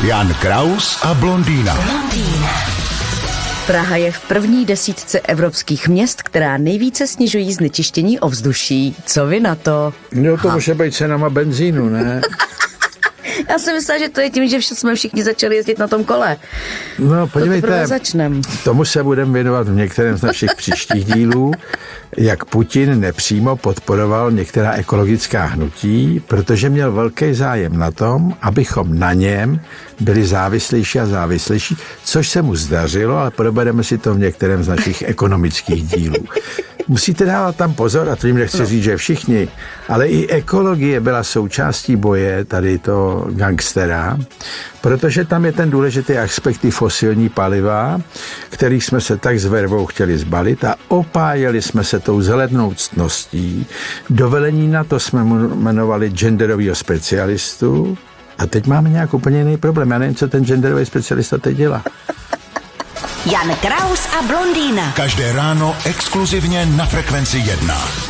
Jan Kraus a blondýna. blondýna. Praha je v první desítce evropských měst, která nejvíce snižují znečištění ovzduší. Co vy na to? No to může být cenama benzínu, ne? Já jsem myslela, že to je tím, že jsme všichni začali jezdit na tom kole. No, podívejte, začnem. tomu se budeme věnovat v některém z našich příštích dílů, jak Putin nepřímo podporoval některá ekologická hnutí, protože měl velký zájem na tom, abychom na něm byli závislejší a závislejší, což se mu zdařilo, ale probereme si to v některém z našich ekonomických dílů musíte dávat tam pozor, a to jim nechci no. říct, že všichni, ale i ekologie byla součástí boje tady to gangstera, protože tam je ten důležitý aspekt ty fosilní paliva, který jsme se tak s vervou chtěli zbalit a opájeli jsme se tou zelednou ctností. Dovelení na to jsme jmenovali genderového specialistu, a teď máme nějak úplně jiný problém. Já nevím, co ten genderový specialista teď dělá. Jan Kraus a blondýna. Každé ráno exkluzivně na Frekvenci 1.